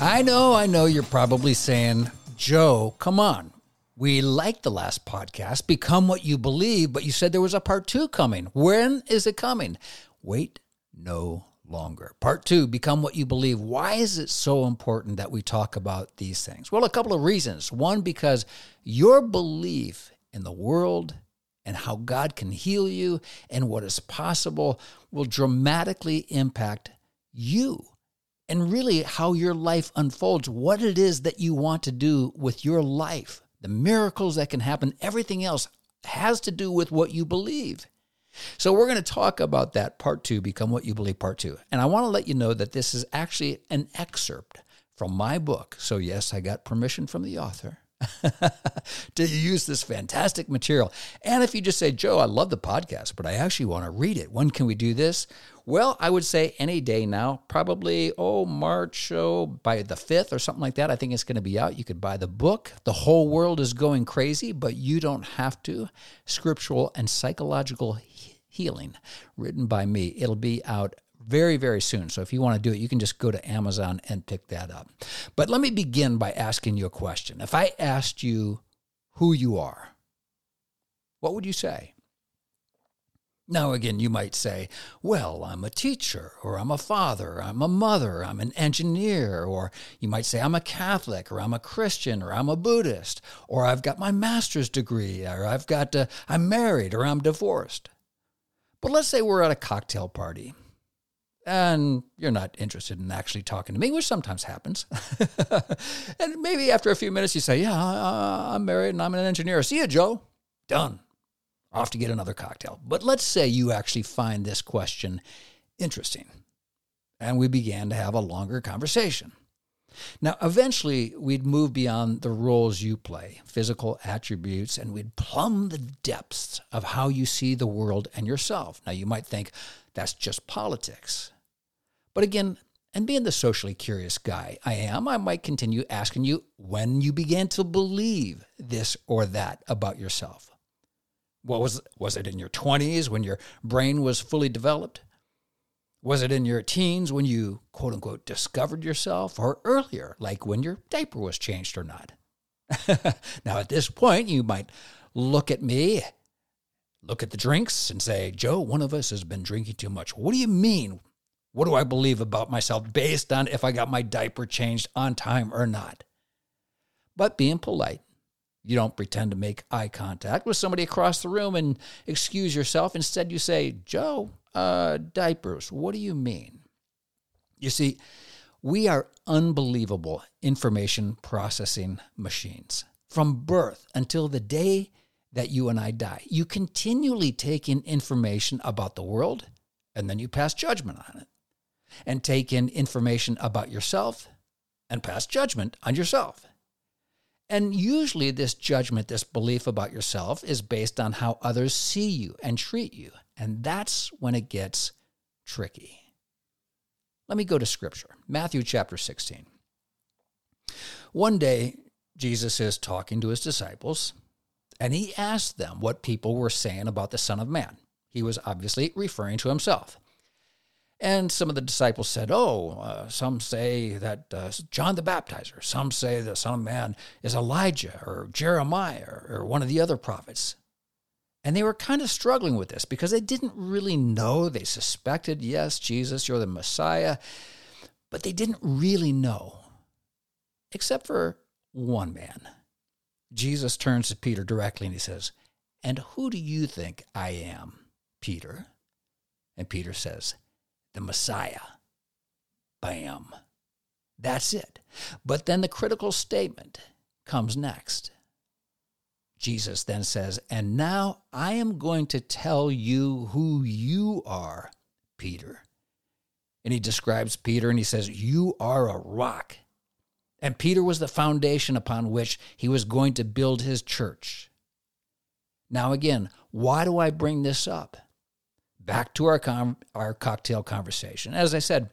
I know, I know you're probably saying, Joe, come on. We liked the last podcast, Become What You Believe, but you said there was a part two coming. When is it coming? Wait no longer. Part two, Become What You Believe. Why is it so important that we talk about these things? Well, a couple of reasons. One, because your belief in the world and how God can heal you and what is possible will dramatically impact you and really how your life unfolds, what it is that you want to do with your life, the miracles that can happen, everything else has to do with what you believe. So, we're going to talk about that part two, Become What You Believe, part two. And I want to let you know that this is actually an excerpt from my book. So, yes, I got permission from the author. to use this fantastic material. And if you just say, Joe, I love the podcast, but I actually want to read it, when can we do this? Well, I would say any day now, probably, oh, March, oh, by the 5th or something like that. I think it's going to be out. You could buy the book. The whole world is going crazy, but you don't have to. Scriptural and psychological healing, written by me. It'll be out very, very soon. So if you want to do it, you can just go to Amazon and pick that up. But let me begin by asking you a question. If I asked you who you are, what would you say? Now, again, you might say, well, I'm a teacher, or I'm a father, I'm a mother, I'm an engineer, or you might say, I'm a Catholic, or I'm a Christian, or I'm a Buddhist, or I've got my master's degree, or I've got, uh, I'm married, or I'm divorced. But let's say we're at a cocktail party and you're not interested in actually talking to me, which sometimes happens. and maybe after a few minutes, you say, Yeah, I'm married and I'm an engineer. See you, Joe. Done. Off to get another cocktail. But let's say you actually find this question interesting. And we began to have a longer conversation. Now, eventually, we'd move beyond the roles you play, physical attributes, and we'd plumb the depths of how you see the world and yourself. Now, you might think that's just politics. But again, and being the socially curious guy I am, I might continue asking you when you began to believe this or that about yourself. What was was it in your 20s when your brain was fully developed? Was it in your teens when you quote unquote discovered yourself or earlier like when your diaper was changed or not? now at this point you might look at me, look at the drinks and say, "Joe, one of us has been drinking too much." What do you mean what do I believe about myself based on if I got my diaper changed on time or not? But being polite, you don't pretend to make eye contact with somebody across the room and excuse yourself. Instead, you say, Joe, uh, diapers, what do you mean? You see, we are unbelievable information processing machines. From birth until the day that you and I die, you continually take in information about the world and then you pass judgment on it and take in information about yourself and pass judgment on yourself. And usually, this judgment, this belief about yourself, is based on how others see you and treat you. And that's when it gets tricky. Let me go to scripture Matthew chapter 16. One day, Jesus is talking to his disciples, and he asked them what people were saying about the Son of Man. He was obviously referring to himself. And some of the disciples said, Oh, uh, some say that uh, John the Baptizer, some say Son of Man is Elijah or Jeremiah or, or one of the other prophets. And they were kind of struggling with this because they didn't really know. They suspected, yes, Jesus, you're the Messiah, but they didn't really know, except for one man. Jesus turns to Peter directly and he says, And who do you think I am, Peter? And Peter says, the Messiah. Bam. That's it. But then the critical statement comes next. Jesus then says, And now I am going to tell you who you are, Peter. And he describes Peter and he says, You are a rock. And Peter was the foundation upon which he was going to build his church. Now, again, why do I bring this up? Back to our, com- our cocktail conversation. As I said,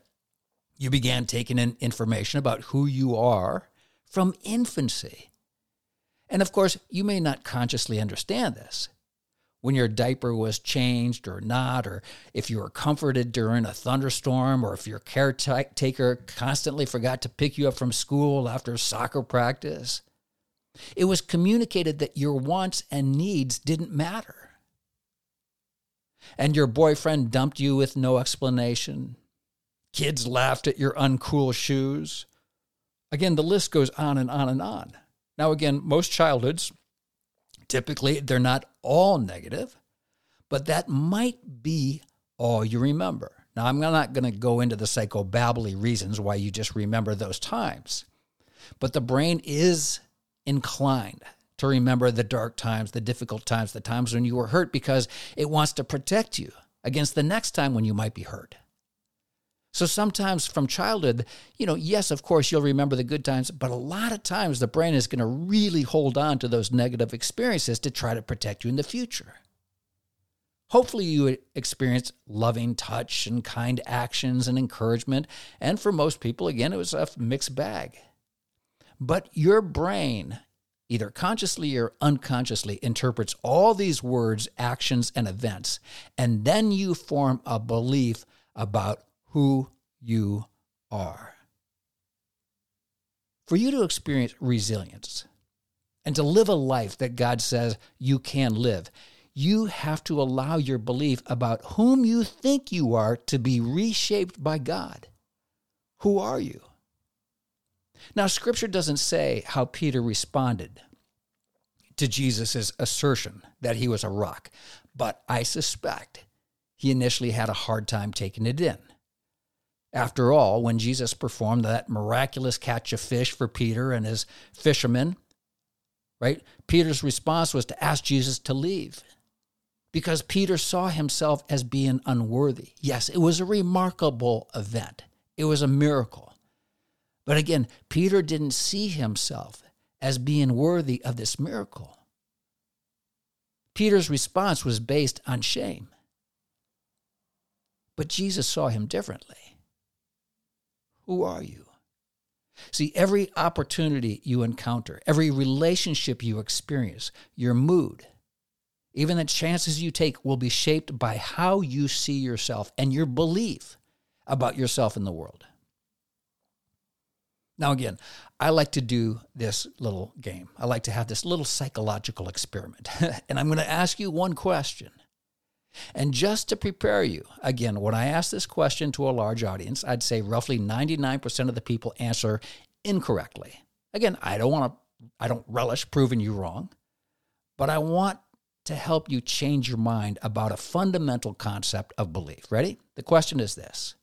you began taking in information about who you are from infancy. And of course, you may not consciously understand this. when your diaper was changed or not, or if you were comforted during a thunderstorm, or if your caretaker constantly forgot to pick you up from school after soccer practice. It was communicated that your wants and needs didn't matter. And your boyfriend dumped you with no explanation. Kids laughed at your uncool shoes. Again, the list goes on and on and on. Now, again, most childhoods Typically, they're not all negative, but that might be all you remember. Now, I'm not going to go into the psychobabbly reasons why you just remember those times, but the brain is inclined to remember the dark times, the difficult times, the times when you were hurt because it wants to protect you against the next time when you might be hurt. So sometimes from childhood, you know, yes, of course, you'll remember the good times, but a lot of times the brain is going to really hold on to those negative experiences to try to protect you in the future. Hopefully, you experience loving touch and kind actions and encouragement. And for most people, again, it was a mixed bag. But your brain, either consciously or unconsciously, interprets all these words, actions, and events. And then you form a belief about who you are. For you to experience resilience and to live a life that God says you can live, you have to allow your belief about whom you think you are to be reshaped by God. Who are you? Now, Scripture doesn't say how Peter responded to Jesus' assertion that he was a rock, but I suspect he initially had a hard time taking it in. After all, when Jesus performed that miraculous catch of fish for Peter and his fishermen, right? Peter's response was to ask Jesus to leave because Peter saw himself as being unworthy. Yes, it was a remarkable event, it was a miracle. But again, Peter didn't see himself as being worthy of this miracle. Peter's response was based on shame. But Jesus saw him differently. Who are you? See, every opportunity you encounter, every relationship you experience, your mood, even the chances you take will be shaped by how you see yourself and your belief about yourself in the world. Now, again, I like to do this little game. I like to have this little psychological experiment. and I'm going to ask you one question. And just to prepare you, again, when I ask this question to a large audience, I'd say roughly 99% of the people answer incorrectly. Again, I don't want to I don't relish proving you wrong, but I want to help you change your mind about a fundamental concept of belief. Ready? The question is this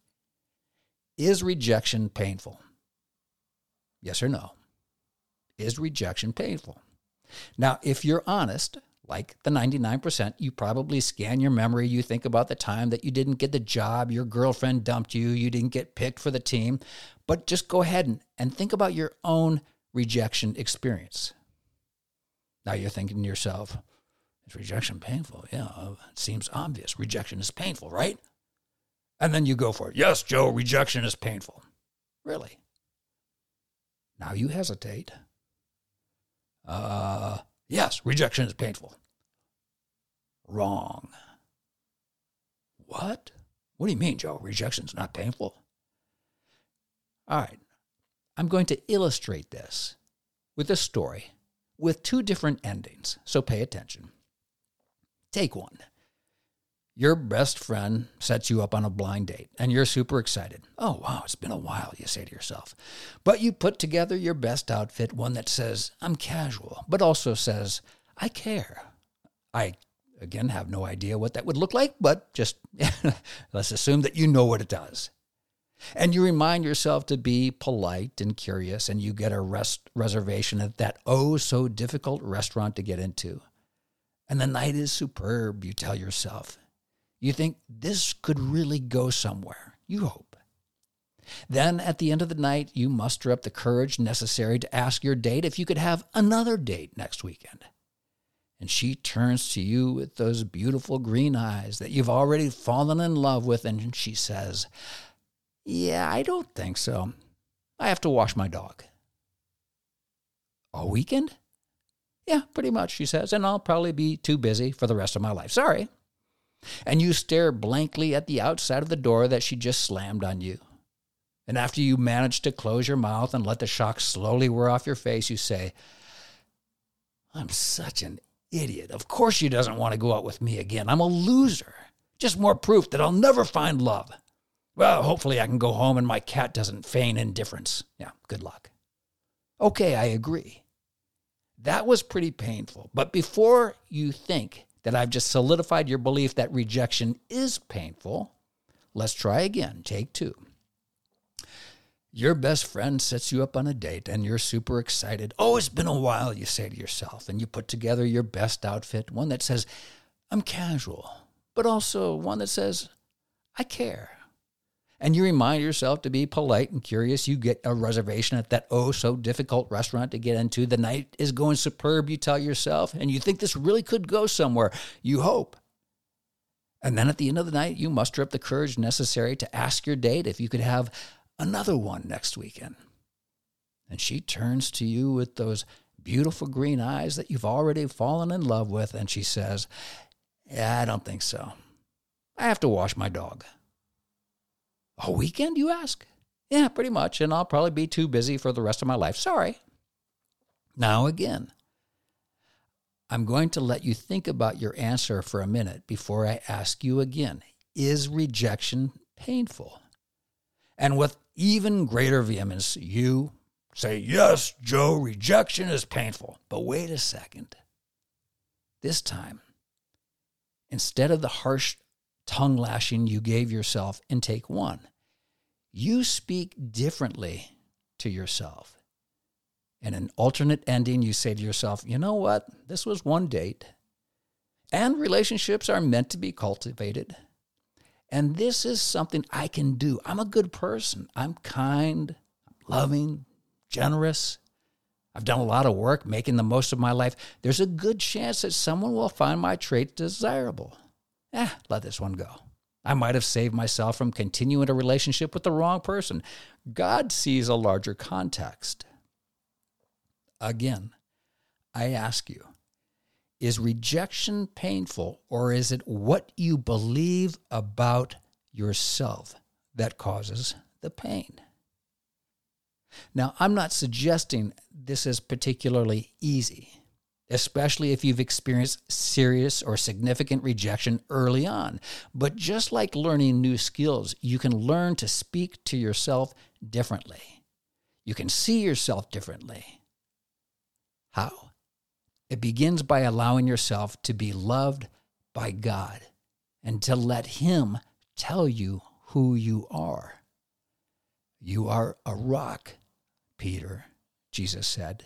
Is rejection painful? Yes or no? Is rejection painful? Now, if you're honest, like the 99%, you probably scan your memory. You think about the time that you didn't get the job, your girlfriend dumped you, you didn't get picked for the team. But just go ahead and, and think about your own rejection experience. Now you're thinking to yourself, is rejection painful? Yeah, uh, it seems obvious. Rejection is painful, right? And then you go for it. Yes, Joe, rejection is painful. Really? Now you hesitate. Uh, yes, rejection is painful wrong. What? What do you mean, Joe? Rejection's not painful? All right. I'm going to illustrate this with a story with two different endings, so pay attention. Take one. Your best friend sets you up on a blind date and you're super excited. Oh, wow, it's been a while, you say to yourself. But you put together your best outfit, one that says, I'm casual, but also says, I care. I Again, have no idea what that would look like, but just let's assume that you know what it does. And you remind yourself to be polite and curious, and you get a rest reservation at that oh so difficult restaurant to get into. And the night is superb, you tell yourself. You think this could really go somewhere. You hope. Then at the end of the night, you muster up the courage necessary to ask your date if you could have another date next weekend and she turns to you with those beautiful green eyes that you've already fallen in love with, and she says, Yeah, I don't think so. I have to wash my dog. A weekend? Yeah, pretty much, she says, and I'll probably be too busy for the rest of my life. Sorry. And you stare blankly at the outside of the door that she just slammed on you. And after you manage to close your mouth and let the shock slowly wear off your face, you say, I'm such an idiot. Of course she doesn't want to go out with me again. I'm a loser. Just more proof that I'll never find love. Well, hopefully I can go home and my cat doesn't feign indifference. Yeah, good luck. Okay, I agree. That was pretty painful. But before you think that I've just solidified your belief that rejection is painful, let's try again. Take two. Your best friend sets you up on a date and you're super excited. Oh, it's been a while, you say to yourself, and you put together your best outfit, one that says, I'm casual, but also one that says, I care and you remind yourself to be polite and curious. You get a reservation at that oh so difficult restaurant to get into. The night is going superb, you tell yourself, and you think this really could go somewhere. You hope. And then at the end of the night, you muster up the courage necessary to ask your date if you could have another one next weekend. And she turns to you with those beautiful green eyes that you've already fallen in love with, and she says, Yeah, I don't think so. I have to wash my dog. A weekend, you ask? Yeah, pretty much, and I'll probably be too busy for the rest of my life. Sorry. Now, again, I'm going to let you think about your answer for a minute before I ask you again Is rejection painful? And with even greater vehemence, you say, Yes, Joe, rejection is painful. But wait a second. This time, instead of the harsh tongue lashing you gave yourself in take one, you speak differently to yourself. In an alternate ending, you say to yourself, you know what? This was one date. And relationships are meant to be cultivated. And this is something I can do. I'm a good person. I'm kind, loving, generous. I've done a lot of work making the most of my life. There's a good chance that someone will find my trait desirable. Eh, let this one go. I might have saved myself from continuing a relationship with the wrong person. God sees a larger context. Again, I ask you, is rejection painful or is it what you believe about yourself that causes the pain? Now, I'm not suggesting this is particularly easy especially if you've experienced serious or significant rejection early on. But just like learning new skills, you can learn to speak to yourself differently. You can see yourself differently. How? It begins by allowing yourself to be loved by God and to let Him tell you who you are. You are a rock, Peter, Jesus said.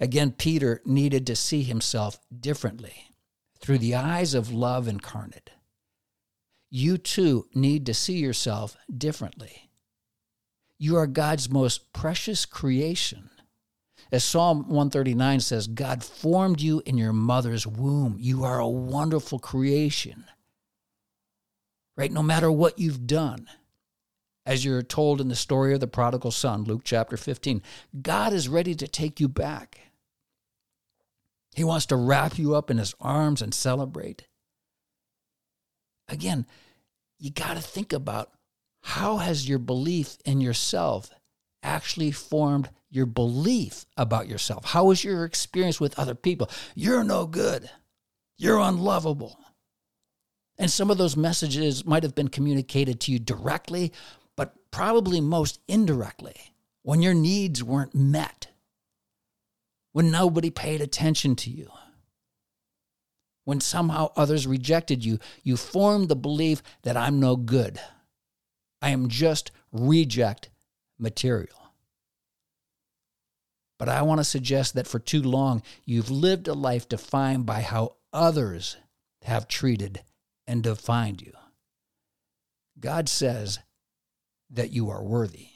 Again, Peter needed to see himself differently through the eyes of love incarnate. You too need to see yourself differently. You are God's most precious creation. As Psalm 139 says, God formed you in your mother's womb. You are a wonderful creation. Right? No matter what you've done, as you're told in the story of the prodigal son, Luke chapter 15. God is ready to take you back. He wants to wrap you up in his arms and celebrate. Again, you got to think about how has your belief in yourself actually formed your belief about yourself? How was your experience with other people? You're no good. You're unlovable. And some of those messages might have been communicated to you directly but probably most indirectly when your needs weren't met, when nobody paid attention to you, when somehow others rejected you, you formed the belief that I'm no good. I am just reject material. But I want to suggest that for too long, you've lived a life defined by how others have treated and defined you. God says that you are worthy.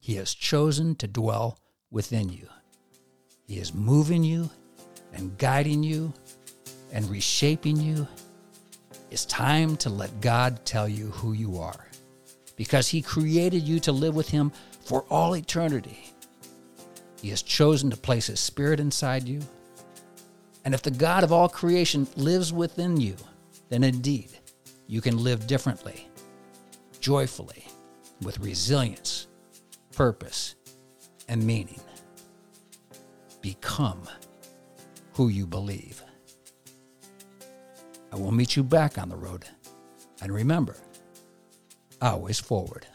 He has chosen to dwell within you. He is moving you and guiding you and reshaping you. It's time to let God tell you who you are because He created you to live with Him for all eternity. He has chosen to place His Spirit inside you. And if the God of all creation lives within you, then indeed you can live differently, joyfully, with resilience, purpose, and meaning. Become who you believe. I will meet you back on the road. And remember, always forward.